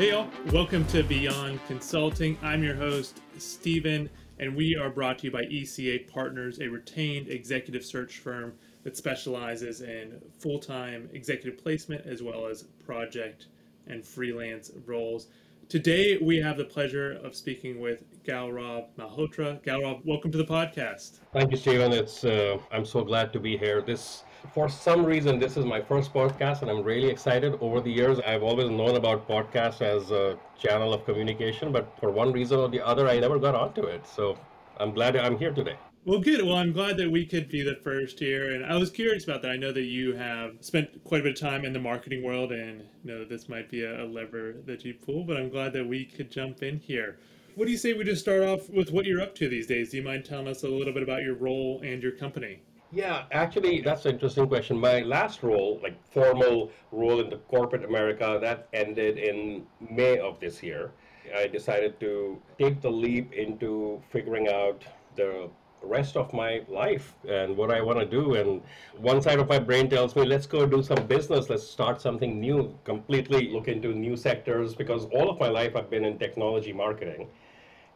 Hey, all. Welcome to Beyond Consulting. I'm your host, Stephen, and we are brought to you by ECA Partners, a retained executive search firm that specializes in full time executive placement as well as project and freelance roles. Today, we have the pleasure of speaking with Gaurav Malhotra. Gaurav, welcome to the podcast. Thank you, Stephen. It's uh, I'm so glad to be here. This for some reason, this is my first podcast, and I'm really excited. Over the years, I've always known about podcasts as a channel of communication, but for one reason or the other, I never got onto it. So I'm glad I'm here today. Well, good. Well, I'm glad that we could be the first here. And I was curious about that. I know that you have spent quite a bit of time in the marketing world and you know this might be a, a lever that you pull, but I'm glad that we could jump in here. What do you say we just start off with what you're up to these days? Do you mind telling us a little bit about your role and your company? Yeah, actually, that's an interesting question. My last role, like formal role in the corporate America, that ended in May of this year. I decided to take the leap into figuring out the rest of my life and what I want to do. And one side of my brain tells me, let's go do some business, let's start something new, completely look into new sectors, because all of my life I've been in technology marketing.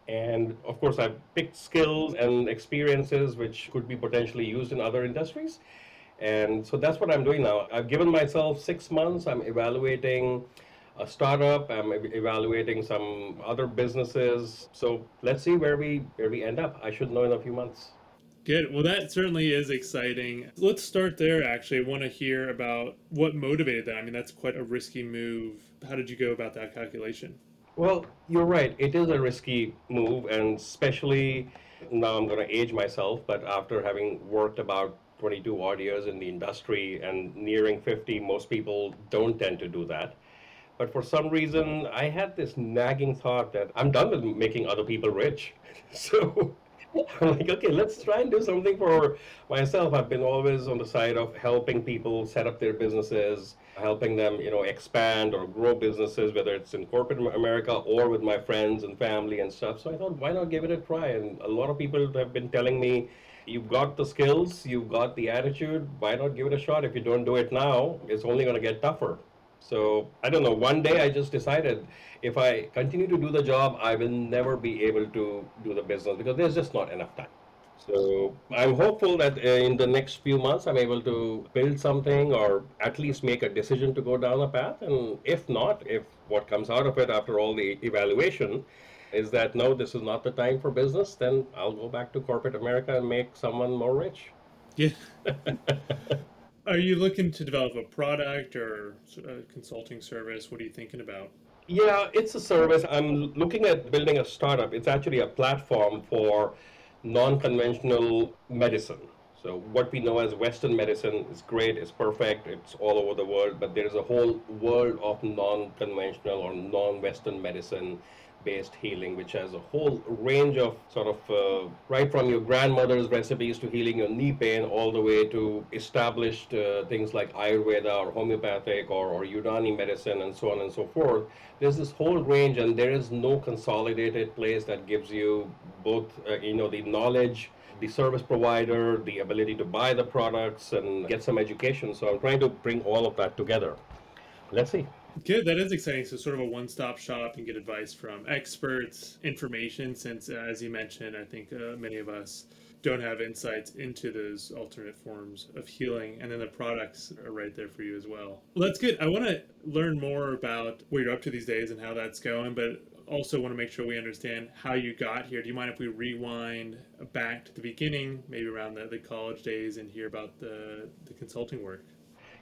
And of course, I've picked skills and experiences which could be potentially used in other industries. And so that's what I'm doing now. I've given myself six months. I'm evaluating a startup. I'm evaluating some other businesses. So let's see where we where we end up. I should know in a few months. Good. Well, that certainly is exciting. Let's start there. Actually, I want to hear about what motivated that. I mean, that's quite a risky move. How did you go about that calculation? Well, you're right. It is a risky move, and especially now I'm going to age myself, but after having worked about 22 odd years in the industry and nearing 50, most people don't tend to do that. But for some reason, I had this nagging thought that I'm done with making other people rich. So I'm like, okay, let's try and do something for myself. I've been always on the side of helping people set up their businesses, helping them, you know, expand or grow businesses, whether it's in corporate America or with my friends and family and stuff. So I thought, why not give it a try? And a lot of people have been telling me, you've got the skills, you've got the attitude, why not give it a shot? If you don't do it now, it's only going to get tougher. So I don't know. One day I just decided if I continue to do the job, I will never be able to do the business because there's just not enough time. So I'm hopeful that uh, in the next few months I'm able to build something or at least make a decision to go down a path. And if not, if what comes out of it after all the evaluation is that no, this is not the time for business, then I'll go back to corporate America and make someone more rich. Yeah. Are you looking to develop a product or a consulting service? What are you thinking about? Yeah, it's a service. I'm looking at building a startup. It's actually a platform for non conventional medicine. So, what we know as Western medicine is great, it's perfect, it's all over the world, but there is a whole world of non conventional or non Western medicine based healing, which has a whole range of sort of uh, right from your grandmother's recipes to healing your knee pain, all the way to established uh, things like Ayurveda or homeopathic or, or Unani medicine and so on and so forth. There's this whole range, and there is no consolidated place that gives you both, uh, you know, the knowledge the service provider, the ability to buy the products and get some education. So I'm trying to bring all of that together. Let's see. Good, that is exciting. So, sort of a one stop shop and get advice from experts, information, since, uh, as you mentioned, I think uh, many of us don't have insights into those alternate forms of healing. And then the products are right there for you as well. well that's good. I want to learn more about what you're up to these days and how that's going, but also want to make sure we understand how you got here. Do you mind if we rewind back to the beginning, maybe around the, the college days, and hear about the, the consulting work?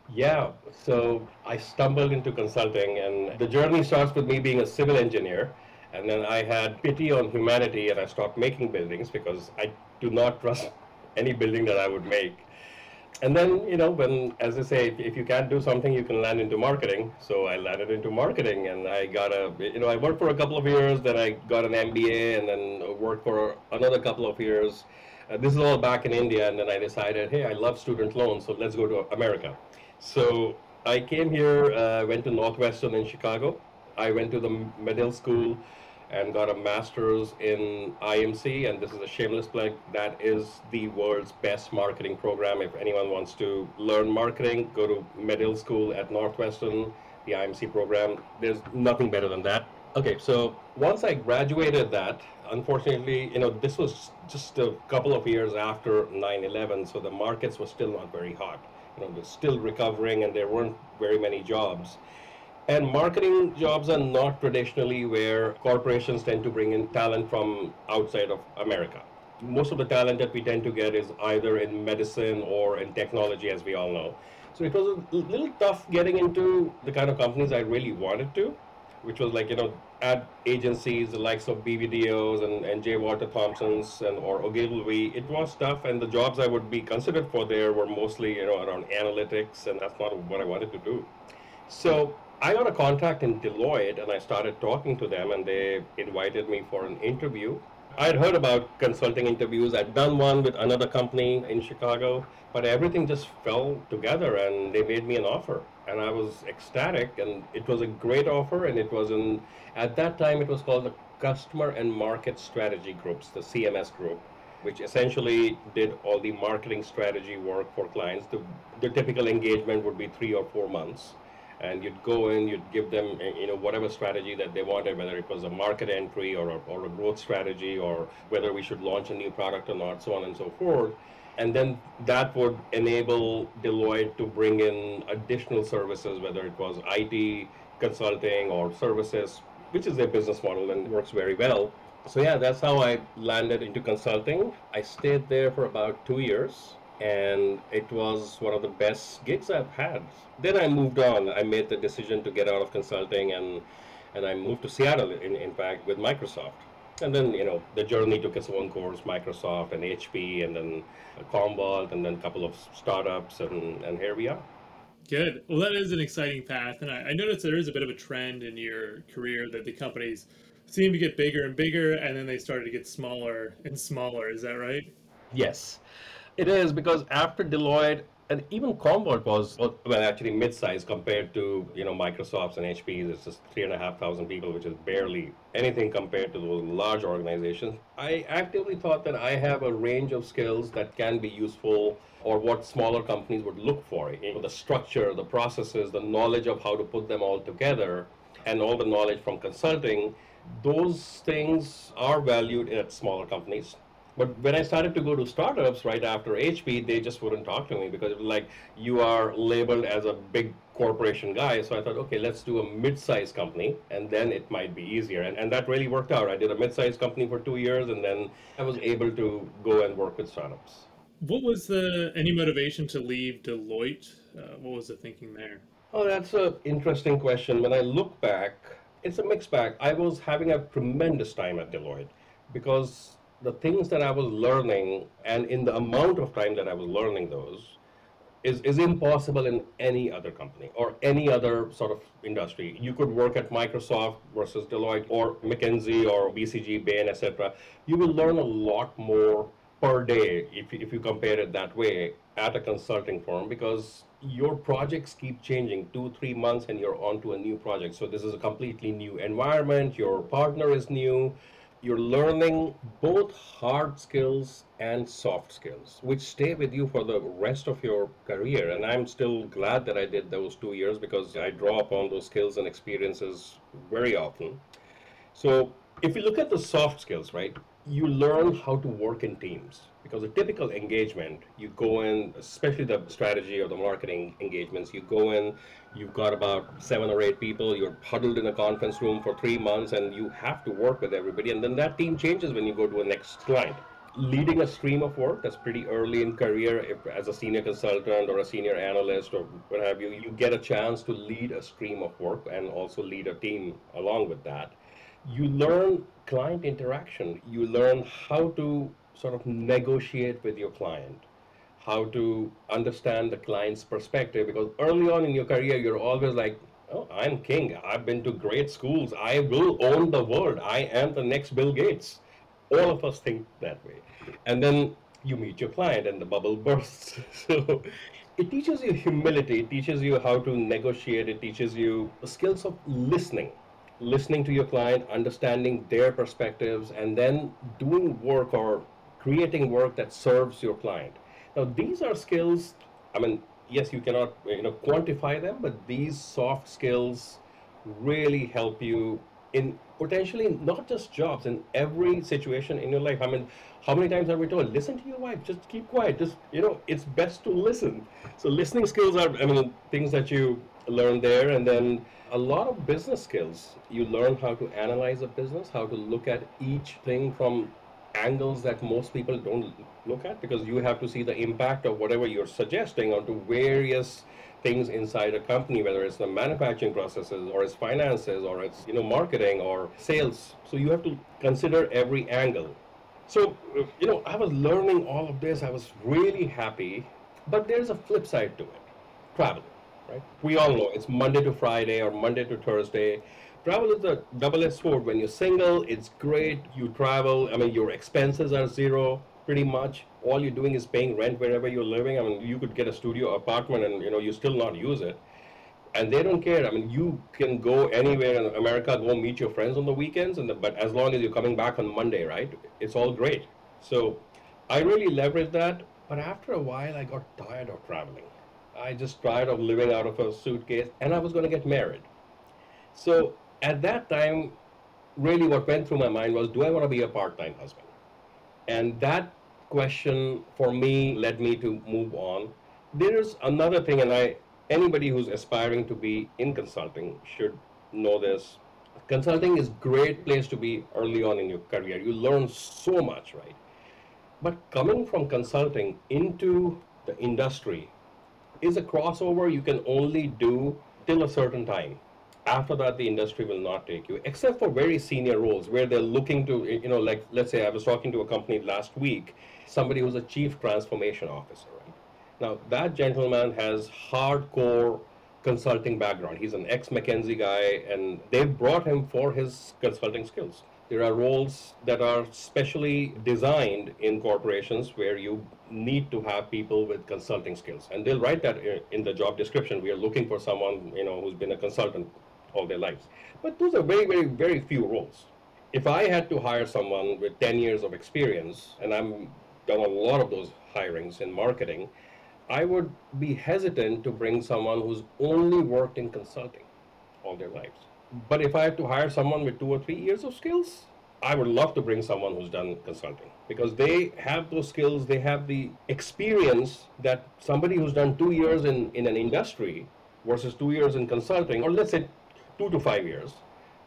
Yeah, so I stumbled into consulting, and the journey starts with me being a civil engineer. And then I had pity on humanity, and I stopped making buildings because I do not trust any building that I would make. And then, you know, when, as I say, if, if you can't do something, you can land into marketing. So I landed into marketing, and I got a, you know, I worked for a couple of years, then I got an MBA, and then worked for another couple of years. Uh, this is all back in India, and then I decided, hey, I love student loans, so let's go to America. So I came here, uh, went to Northwestern in Chicago. I went to the Medill School and got a master's in IMC, and this is a shameless plug. That is the world's best marketing program. If anyone wants to learn marketing, go to Medill School at Northwestern. the IMC program. There's nothing better than that. Okay, so once I graduated that, unfortunately, you know, this was just a couple of years after 9/11, so the markets were still not very hot. You know, they're still recovering, and there weren't very many jobs. And marketing jobs are not traditionally where corporations tend to bring in talent from outside of America. Most of the talent that we tend to get is either in medicine or in technology, as we all know. So it was a little tough getting into the kind of companies I really wanted to, which was like, you know, ad agencies, the likes of BBDOs and, and J. Walter Thompson's and or Ogilvy. It was tough, and the jobs I would be considered for there were mostly, you know, around analytics, and that's not what I wanted to do. So I got a contact in Deloitte, and I started talking to them, and they invited me for an interview. I'd heard about consulting interviews. I'd done one with another company in Chicago, but everything just fell together and they made me an offer. And I was ecstatic, and it was a great offer. And it was in, at that time, it was called the Customer and Market Strategy Groups, the CMS group, which essentially did all the marketing strategy work for clients. The, the typical engagement would be three or four months and you'd go in, you'd give them, eh, you know, whatever strategy that they wanted, whether it was a market entry or a, or a growth strategy, or whether we should launch a new product or not, so on and so forth. And then that would enable Deloitte to bring in additional services, whether it was IT consulting or services, which is their business model and works very well. So yeah, that's how I landed into consulting. I stayed there for about two years and it was one of the best gigs I've had. Then I moved on. I made the decision to get out of consulting and and I moved to Seattle, in, in fact, with Microsoft. And then, you know, the journey took its own course, Microsoft and HP, and then Commvault, and then a couple of startups, and, and here we are. Good. Well, that is an exciting path. And I, I noticed there is a bit of a trend in your career that the companies seem to get bigger and bigger, and then they started to get smaller and smaller. Is that right? Yes. It is because after Deloitte and even Commvault was well actually mid-sized compared to you know Microsoft's and HP's. It's just three and a half thousand people, which is barely anything compared to those large organizations. I actively thought that I have a range of skills that can be useful or what smaller companies would look for. The structure, the processes, the knowledge of how to put them all together, and all the knowledge from consulting. Those things are valued at smaller companies but when I started to go to startups right after HP, they just wouldn't talk to me because it was like you are labeled as a big corporation guy. So I thought, okay, let's do a mid-sized company, and then it might be easier. And, and that really worked out. I did a mid-sized company for two years, and then I was able to go and work with startups. What was the any motivation to leave Deloitte? Uh, what was the thinking there? Oh, that's an interesting question. When I look back, it's a mixed bag. I was having a tremendous time at Deloitte because the things that I was learning and in the amount of time that I was learning those is, is impossible in any other company or any other sort of industry. You could work at Microsoft versus Deloitte or McKinsey or BCG, Bain, etc. You will learn a lot more per day if, if you compare it that way at a consulting firm because your projects keep changing two three months and you're on to a new project so this is a completely new environment your partner is new you're learning both hard skills and soft skills, which stay with you for the rest of your career. And I'm still glad that I did those two years because I draw upon those skills and experiences very often. So, if you look at the soft skills, right, you learn how to work in teams because a typical engagement you go in especially the strategy or the marketing engagements you go in you've got about seven or eight people you're huddled in a conference room for three months and you have to work with everybody and then that team changes when you go to a next client. Leading a stream of work that's pretty early in career if, as a senior consultant or a senior analyst or what have you you get a chance to lead a stream of work and also lead a team along with that you learn client interaction. You learn how to sort of negotiate with your client, how to understand the client's perspective. Because early on in your career, you're always like, oh, I'm king. I've been to great schools. I will own the world. I am the next Bill Gates. All of us think that way. And then you meet your client and the bubble bursts. so it teaches you humility, it teaches you how to negotiate, it teaches you skills of listening listening to your client, understanding their perspectives, and then doing work or creating work that serves your client. Now, these are skills, I mean, yes, you cannot you know quantify them, but these soft skills really help you in potentially not just jobs in every situation in your life. I mean, how many times are we told, listen to your wife, just keep quiet, just you know, it's best to listen. So listening skills are, I mean, things that you learn there, and then a lot of business skills. You learn how to analyze a business, how to look at each thing from angles that most people don't look at because you have to see the impact of whatever you're suggesting onto various things inside a company whether it's the manufacturing processes or it's finances or it's you know marketing or sales. So you have to consider every angle. So you know i was learning all of this. I was really happy. But there's a flip side to it. Travel right we all know it's monday to friday or monday to thursday travel is a double-edged sword. When you're single, it's great. You travel. I mean, your expenses are zero pretty much. All you're doing is paying rent wherever you're living. I mean, you could get a studio apartment and you know you still not use it, and they don't care. I mean, you can go anywhere in America, go meet your friends on the weekends, and the, but as long as you're coming back on Monday, right? It's all great. So, I really leveraged that. But after a while, I got tired of traveling. I just tired of living out of a suitcase, and I was going to get married. So at that time, really what went through my mind was, do I want to be a part-time husband? And that question for me led me to move on. There's another thing, and I anybody who's aspiring to be in consulting should know this. Consulting is great place to be early on in your career. You learn so much, right? But coming from consulting into the industry is a crossover you can only do till a certain time. After that the industry will not take you except for very senior roles where they're looking to you know like let's say i was talking to a company last week somebody who's a chief transformation officer right? Now that gentleman has hardcore consulting background. He's an ex mckinsey guy and they brought him for his consulting skills there are roles that are specially designed in corporations where you need to have people with consulting skills and they'll write that in the job description we are looking for someone you know who's been a consultant all their lives. But those are very, very, very few roles. If I had to hire someone with 10 years of experience, and I'm done a lot of those hirings in marketing, I would be hesitant to bring someone who's only worked in consulting all their lives. But if I had to hire someone with two or three years of skills, I would love to bring someone who's done consulting because they have those skills, they have the experience that somebody who's done two years in, in an industry versus two years in consulting, or let's say two to five years,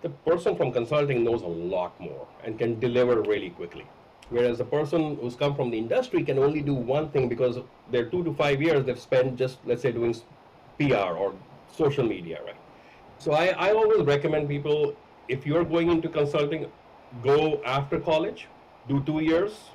the person from consulting knows a lot more and can deliver really quickly. Whereas the person who's come from the industry can only do one thing because their two to five years they've spent just, let's say, doing PR or social media, right? So I, I always recommend people if you're going into consulting, go after college, do two years,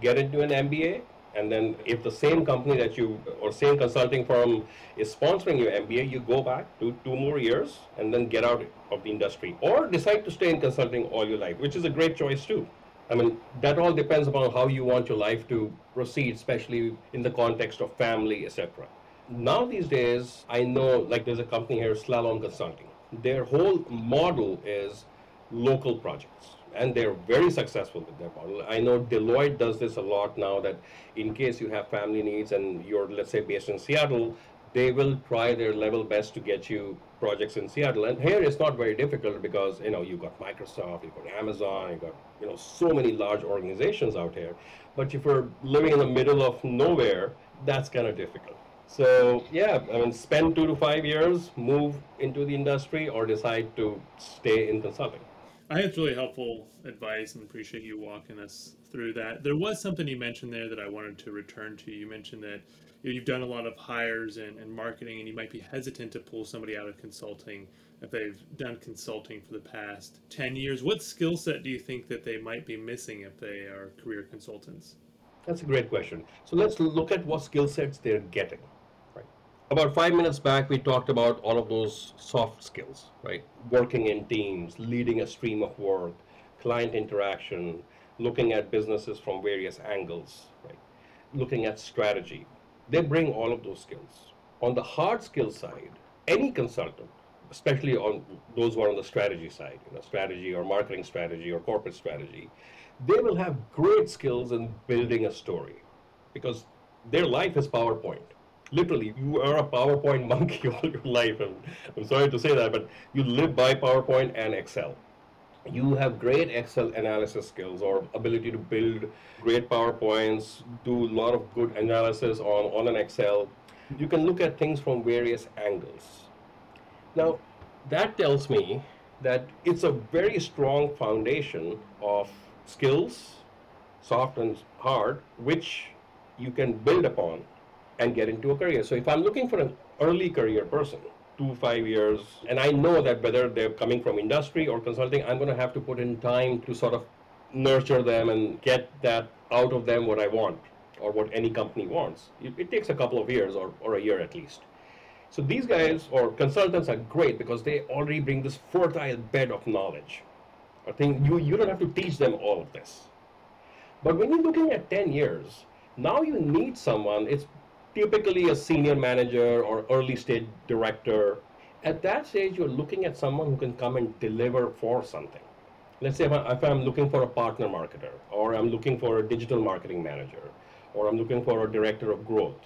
get into an MBA, and then if the same company that you or same consulting firm is sponsoring your MBA, you go back do two more years and then get out of the industry or decide to stay in consulting all your life, which is a great choice too. I mean, that all depends upon how you want your life to proceed, especially in the context of family, etc. Now these days, I know like there's a company here, Slalom Consulting. Their whole model is local projects and they're very successful with their model. I know Deloitte does this a lot now that in case you have family needs and you're, let's say, based in Seattle, they will try their level best to get you projects in Seattle. And here it's not very difficult because, you know, you've got Microsoft, you've got Amazon, you've got, you know, so many large organizations out here. But if you're living in the middle of nowhere, that's kind of difficult. So yeah, I mean, spend two to five years, move into the industry, or decide to stay in consulting. I think it's really helpful advice and appreciate you walking us through that. There was something you mentioned there that I wanted to return to. You mentioned that you've done a lot of hires and, and marketing, and you might be hesitant to pull somebody out of consulting if they've done consulting for the past 10 years. What skill set do you think that they might be missing if they are career consultants? That's a great question. So let's look at what skill sets they're getting. About five minutes back, we talked about all of those soft skills, right? Working in teams, leading a stream of work, client interaction, looking at businesses from various angles, right? Looking at strategy. They bring all of those skills. On the hard skill side, any consultant, especially on those who are on the strategy side, you know, strategy or marketing strategy or corporate strategy, they will have great skills in building a story because their life is PowerPoint literally you are a PowerPoint monkey all your life. And I'm sorry to say that, but you live by PowerPoint and Excel. You have great Excel analysis skills or ability to build great PowerPoints, do a lot of good analysis on, on an Excel. You can look at things from various angles. Now, that tells me that it's a very strong foundation of skills, soft and hard, which you can build upon and get into a career. So if I'm looking for an early career person, two, five years, and I know that whether they're coming from industry or consulting, I'm going to have to put in time to sort of nurture them and get that out of them what I want or what any company wants. It, it takes a couple of years or, or a year at least. So these guys or consultants are great because they already bring this fertile bed of knowledge. I think you, you don't have to teach them all of this. But when you're looking at 10 years, now you need someone, it's typically a senior manager or early stage director. At that stage, you're looking at someone who can come and deliver for something. Let's say if, I'm looking for a partner marketer, or I'm looking for a digital marketing manager, or I'm looking for a director of growth.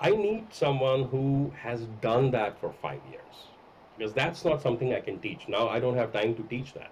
I need someone who has done that for five years because that's not something I can teach. Now I don't have time to teach that.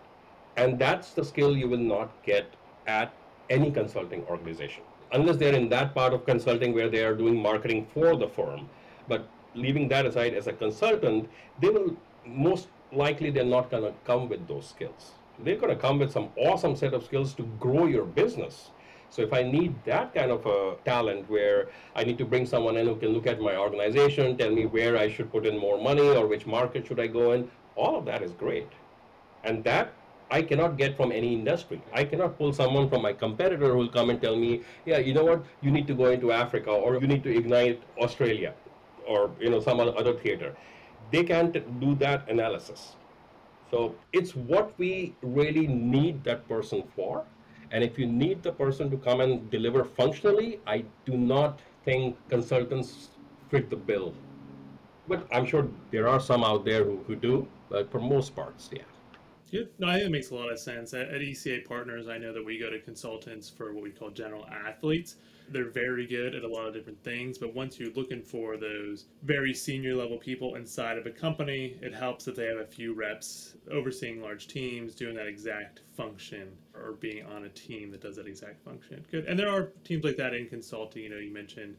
And that's the skill you will not get at any consulting organization unless they're in that part of consulting where they are doing marketing for the firm. But leaving that aside as a consultant, they will most likely they're not going to come with those skills. They're going to come with some awesome set of skills to grow your business. So if I need that kind of a talent where I need to bring someone in who can look at my organization, tell me where I should put in more money or which market should I go in, all of that is great. And that I cannot get from any industry. I cannot pull someone from my competitor who will come and tell me, yeah, you know what, you need to go into Africa or you need to ignite Australia or you know some other theater. They can't do that analysis. So it's what we really need that person for. And if you need the person to come and deliver functionally, I do not think consultants fit the bill. But I'm sure there are some out there who, who do, but for most parts, yeah. Good. No, I think it makes a lot of sense. At, at ECA Partners, I know that we go to consultants for what we call general athletes. They're very good at a lot of different things, but once you're looking for those very senior level people inside of a company, it helps that they have a few reps overseeing large teams, doing that exact function, or being on a team that does that exact function. Good. And there are teams like that in consulting. You know, you mentioned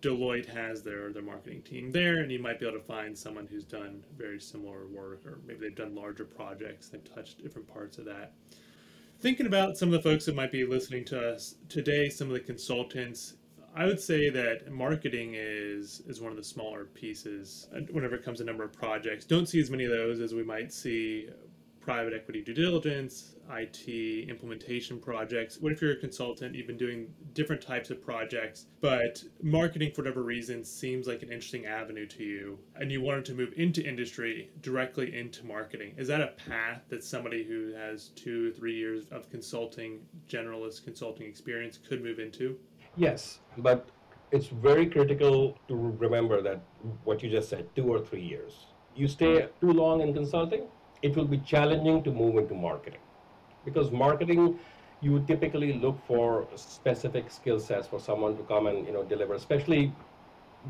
Deloitte has their their marketing team there, and you might be able to find someone who's done very similar work, or maybe they've done larger projects, they've touched different parts of that. Thinking about some of the folks that might be listening to us today, some of the consultants, I would say that marketing is is one of the smaller pieces whenever it comes to number of projects. Don't see as many of those as we might see private equity due diligence, IT implementation projects. What if you're a consultant, you've been doing different types of projects, but marketing, for whatever reason, seems like an interesting avenue to you, and you wanted to move into industry directly into marketing? Is that a path that somebody who has two, three years of consulting, generalist consulting experience could move into? Yes, but it's very critical to remember that what you just said, two or three years. You stay mm-hmm. too long in consulting, it will be challenging to move into marketing. Because marketing you typically look for specific skill sets for someone to come and you know deliver especially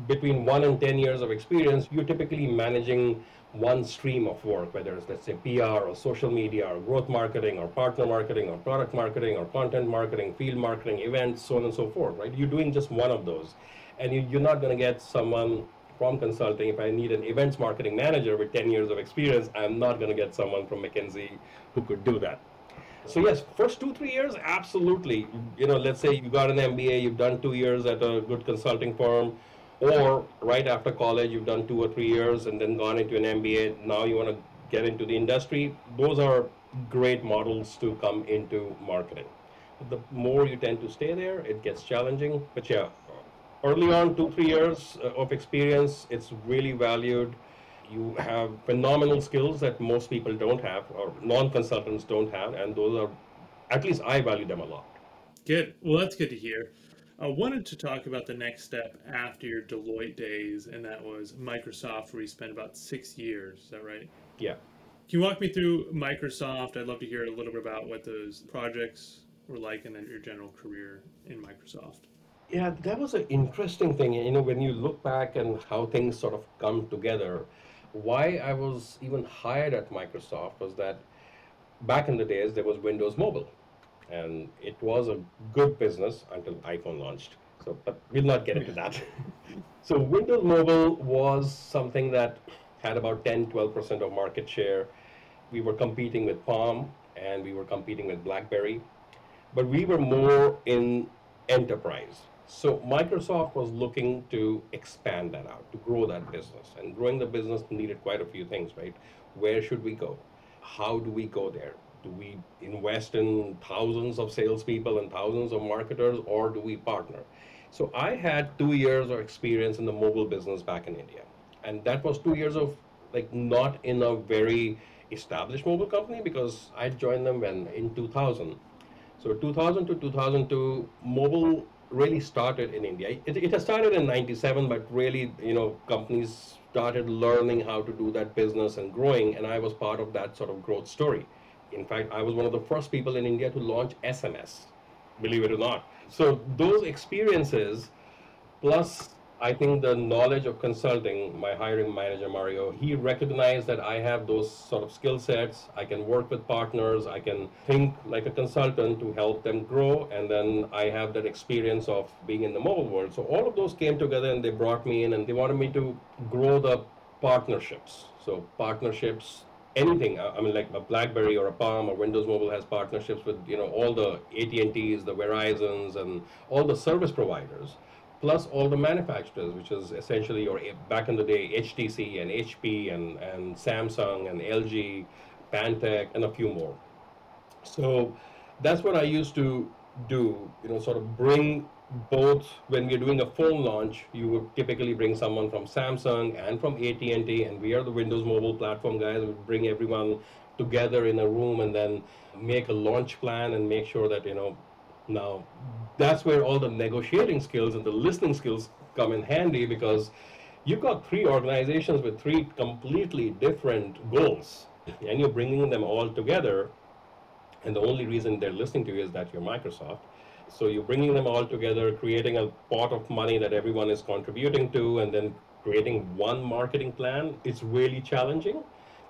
between one and 10 years of experience you're typically managing one stream of work whether it's let's say pr or social media or growth marketing or partner marketing or product marketing or content marketing field marketing events so on and so forth right? You're doing just one of those. And you, you're not going to get someone from consulting if i need an events marketing manager with 10 years of experience i'm not going to get someone from mckinsey who could do that so yes, first two three years, absolutely. You know, let's say you got an MBA, you've done two years at a good consulting firm, or right after college you've done two or three years and then gone into an MBA. Now you want to get into the industry. Those are great models to come into marketing. The more you tend to stay there, it gets challenging. But yeah, early on, two three years uh, of experience, it's really valued. You have phenomenal skills that most people don't have or non-consultants don't have and those are at least i value them a lot. Good. Well that's good to hear. I wanted to talk about the next step after your deloitte days and that was microsoft where you spent about six years. Is that right? Yeah. Can you walk me through microsoft? I'd love to hear a little bit about what those projects were like and then your general career in microsoft Yeah, that was an interesting thing. You know, when you look back and how things sort of come together, why I was even hired at Microsoft was that back in the days there was Windows Mobile, and it was a good business until iPhone launched. So, but we'll not get into that. so, Windows Mobile was something that had about 10 12% of market share. We were competing with Palm and we were competing with BlackBerry, but we were more in enterprise. So Microsoft was looking to expand that out, to grow that business. And growing the business needed quite a few things, right? Where should we go? How do we go there? Do we invest in thousands of salespeople and thousands of marketers, or do we partner? So I had two years of experience in the mobile business back in India. And that was two years of like not in a very established mobile company because I joined them when in 2000. So 2000 to 2002, mobile really started in India. It, it has started in 97, but really, you know, companies started learning how to do that business and growing, and I was part of that sort of growth story. In fact, I was one of the first people in India to launch SMS, believe it or not. So those experiences, plus I think the knowledge of consulting, my hiring manager Mario, he recognized that I have those sort of skill sets. I can work with partners. I can think like a consultant to help them grow. And then I have that experience of being in the mobile world. So all of those came together and they brought me in and they wanted me to grow the partnerships. So partnerships, anything. I mean, like a BlackBerry or a Palm or Windows Mobile has partnerships with you know all the AT&Ts, the Verizons, and all the service providers plus all the manufacturers, which is essentially your eh, back in the day HTC and HP and, and Samsung and LG, Pantech, and a few more. So that's what I used to do, you know, sort of bring both when we're doing a phone launch, you would typically bring someone from Samsung and from AT&T, and we are the Windows Mobile platform guys. We bring everyone together in a room and then make a launch plan and make sure that you know now, that's where all the negotiating skills and the listening skills come in handy because you've got three organizations with three completely different goals, and you're bringing them all together. And the only reason they're listening to you is that you're Microsoft. So you're bringing them all together, creating a pot of money that everyone is contributing to, and then creating one marketing plan. It's really challenging.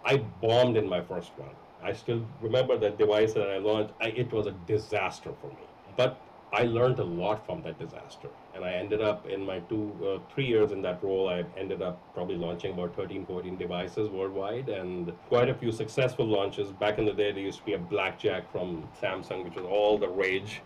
I bombed in my first one. I still remember that device that I launched. I, it was a disaster for me but I learned a lot from that disaster. And I ended up in my two, uh, three years in that role, I ended up probably launching about 13, 14 devices worldwide and quite a few successful launches. Back in the day, there used to be a Blackjack from Samsung, which was all the rage.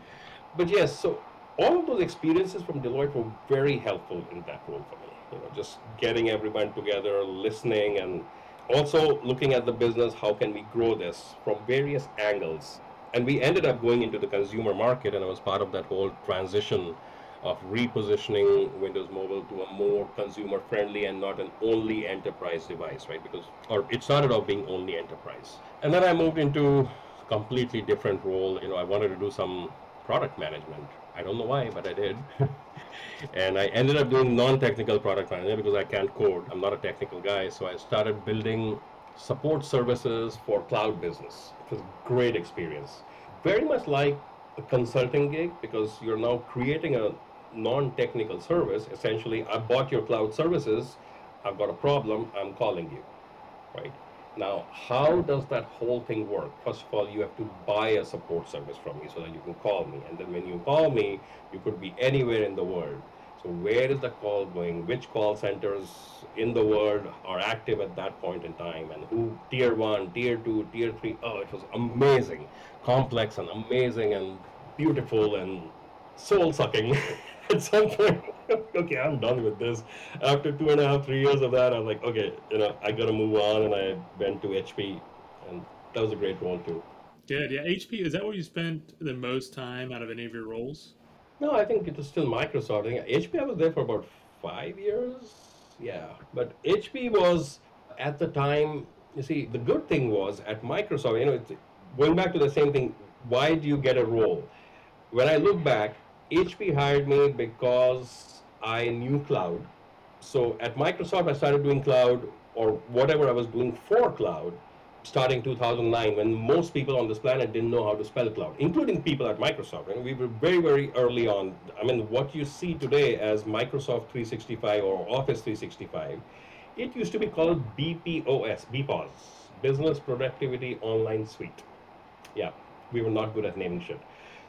But yes, so all of those experiences from Deloitte were very helpful in that role for me. You know, just getting everyone together, listening, and also looking at the business, how can we grow this from various angles and we ended up going into the consumer market, and I was part of that whole transition of repositioning Windows Mobile to a more consumer friendly and not an only enterprise device, right? Because or it started off being only enterprise. And then I moved into completely different role. You know, I wanted to do some product management. I don't know why, but I did. and I ended up doing non-technical product management because I can't code. I'm not a technical guy, so I started building support services for cloud business. It was a great experience. Very much like a consulting gig because you're now creating a non-technical service. Essentially, I bought your cloud services. I've got a problem. I'm calling you, right? Now, how does that whole thing work? First of all, you have to buy a support service from me so that you can call me. And then when you call me, you could be anywhere in the world. So where is the call going? Which call centers in the world are active at that point in time? And who tier one, tier two, tier three? Oh, it was amazing, complex and amazing and beautiful and soul sucking. at some point, okay, I'm done with this. After two and a half, three years of that, I'm like, okay, you know, I gotta move on, and I went to HP, and that was a great role too. Good, yeah. HP is that where you spent the most time out of any of your roles? No, I think it was still Microsoft. I think HP I was there for about five years. Yeah, but HP was at the time. You see, the good thing was at Microsoft. You know, it's, going back to the same thing. Why do you get a role? When I look back, HP hired me because I knew cloud. So at Microsoft, I started doing cloud or whatever I was doing for cloud starting 2009 when most people on this planet didn't know how to spell cloud, including people at Microsoft. And we were very, very early on. I mean, what you see today as Microsoft 365 or Office 365, it used to be called BPOS, BPOS, Business Productivity Online Suite. Yeah, we were not good at naming shit.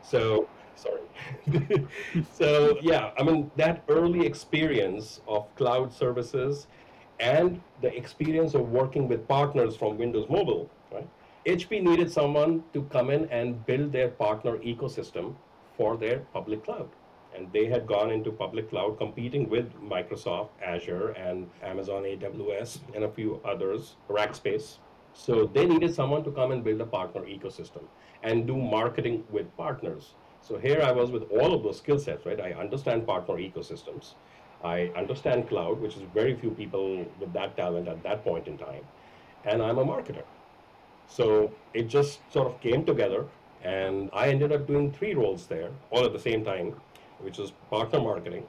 So, sorry. so, yeah, I mean, that early experience of cloud services and the experience of working with partners from Windows Mobile, right? HP needed someone to come in and build their partner ecosystem for their public cloud. And they had gone into public cloud competing with Microsoft Azure and Amazon AWS and a few others, Rackspace. So they needed someone to come and build a partner ecosystem and do marketing with partners. So here I was with all of those skill sets, right? I understand partner ecosystems. I understand cloud, which is very few people with that talent at that point in time, and I'm a marketer. So it just sort of came together, and I ended up doing three roles there, all at the same time, which was partner marketing,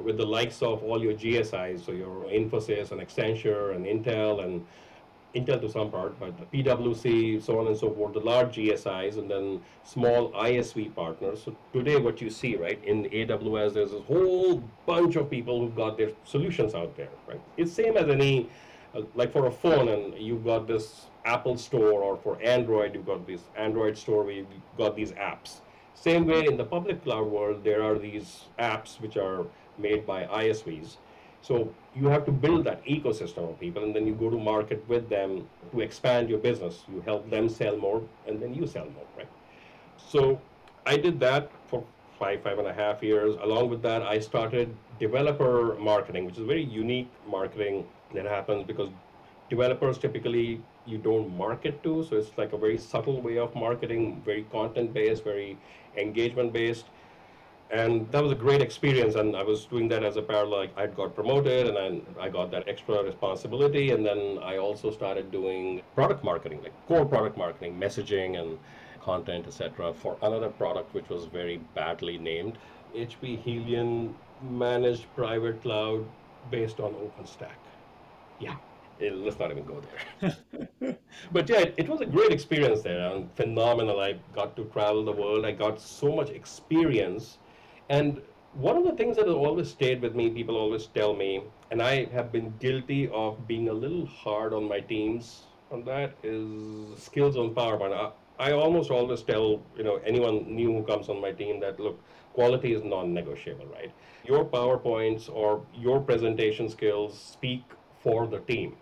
with the likes of all your GSIs, so your Infosys and Accenture and Intel and Intel to some part, but the PwC, so on and so forth, the large GSIs, and then small ISV partners. So today, what you see, right, in AWS, there's a whole bunch of people who've got their solutions out there, right? It's same as any, uh, like for a phone, and you've got this Apple Store, or for Android, you've got this Android Store where you've got these apps. Same way in the public cloud world, there are these apps which are made by ISVs so you have to build that ecosystem of people, and then you go to market with them to expand your business. You help them sell more, and then you sell more, right? So I did that for five, five and a half years. Along with that, I started developer marketing, which is very unique marketing that happens because developers typically you don't market to. So it's like a very subtle way of marketing, very content based, very engagement based and that was a great experience and i was doing that as a parallel i got promoted and then i got that extra responsibility and then i also started doing product marketing like core product marketing messaging and content etc for another product which was very badly named hp Helion managed private cloud based on openstack yeah let's not even go there. but yeah, it, it, was a great experience there and phenomenal. I got to travel the world. I got so much experience and one of the things that has always stayed with me, people always tell me, and I have been guilty of being a little hard on my teams on that, is skills on PowerPoint. I, I almost always tell you know anyone new who comes on my team that look, quality is non-negotiable, right? Your PowerPoints or your presentation skills speak for the team.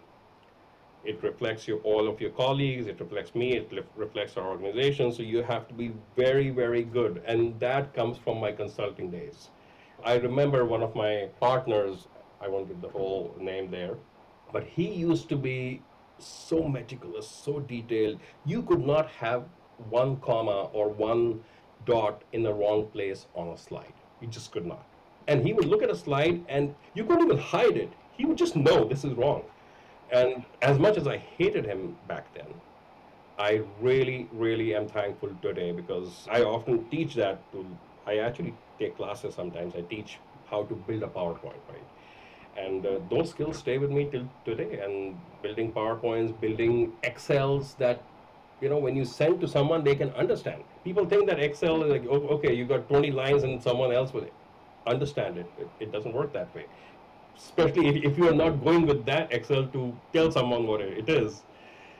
It reflects your, all of your colleagues, it reflects me, it reflects our organization. So you have to be very, very good. And that comes from my consulting days. I remember one of my partners, I won't give the whole name there, but he used to be so meticulous, so detailed. You could not have one comma or one dot in the wrong place on a slide. You just could not. And he would look at a slide and you couldn't even hide it. He would just know this is wrong. And as much as I hated him back then, I really, really am thankful today because I often teach that to, I actually take classes sometimes. I teach how to build a PowerPoint, right? And uh, those skills stay with me till today. And building PowerPoints, building Excels that, you know, when you send to someone, they can understand. People think that Excel is like, okay, you got 20 lines and someone else will understand it. It, it doesn't work that way especially if, if you are not going with that Excel to tell someone what it is.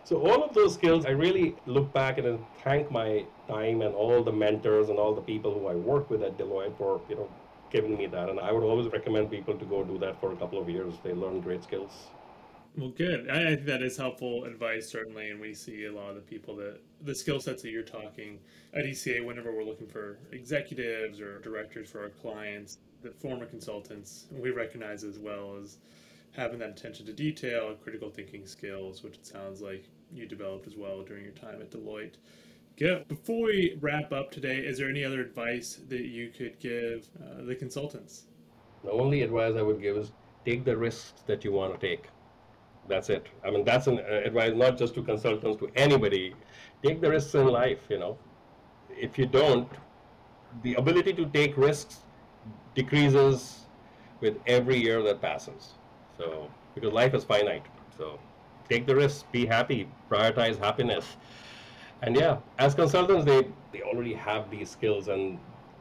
So all of those skills, I really look back and thank my time and all the mentors and all the people who I work with at Deloitte for you know giving me that. And I would always recommend people to go do that for a couple of years. They learn great skills. Well, good. I think that is helpful advice, certainly. And we see a lot of the people that the skill sets that you're talking at ECA whenever we're looking for executives or directors for our clients former consultants we recognize as well as having that attention to detail critical thinking skills, which it sounds like you developed as well during your time at Deloitte. Good. Before we wrap up today, is there any other advice that you could give uh, the consultants? The only advice I would give is take the risks that you want to take. That's it. I mean, that's an uh, advice not just to consultants, to anybody. Take the risks in life, you know. If you don't, the ability to take risks decreases with every year that passes. So because life is finite. So take the risk, be happy, prioritize happiness. And yeah, as consultants, they, they already have these skills. And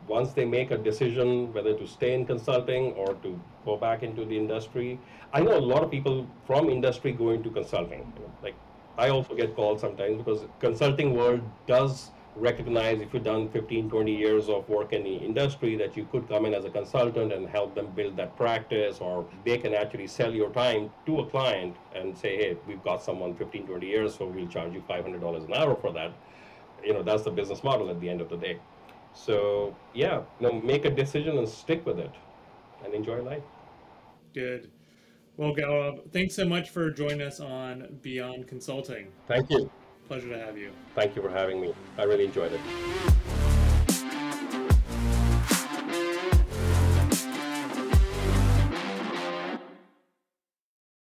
once they make a decision whether to stay in consulting or to go back into the industry, I know a lot of people from industry go into consulting. Like I also get calls sometimes because consulting world does recognize if you've done 15, 20 years of work in the industry that you could come in as a consultant and help them build that practice, or they can actually sell your time to a client and say, hey, we've got someone 15, 20 years, so we'll charge you $500 an hour for that. You know, that's the business model at the end of the day. So, yeah, you know, make a decision and stick with it and enjoy life. Good. Well, Gaurav, thanks so much for joining us on Beyond Consulting. Thank you. Pleasure to have you. Thank you for having me. I really enjoyed it.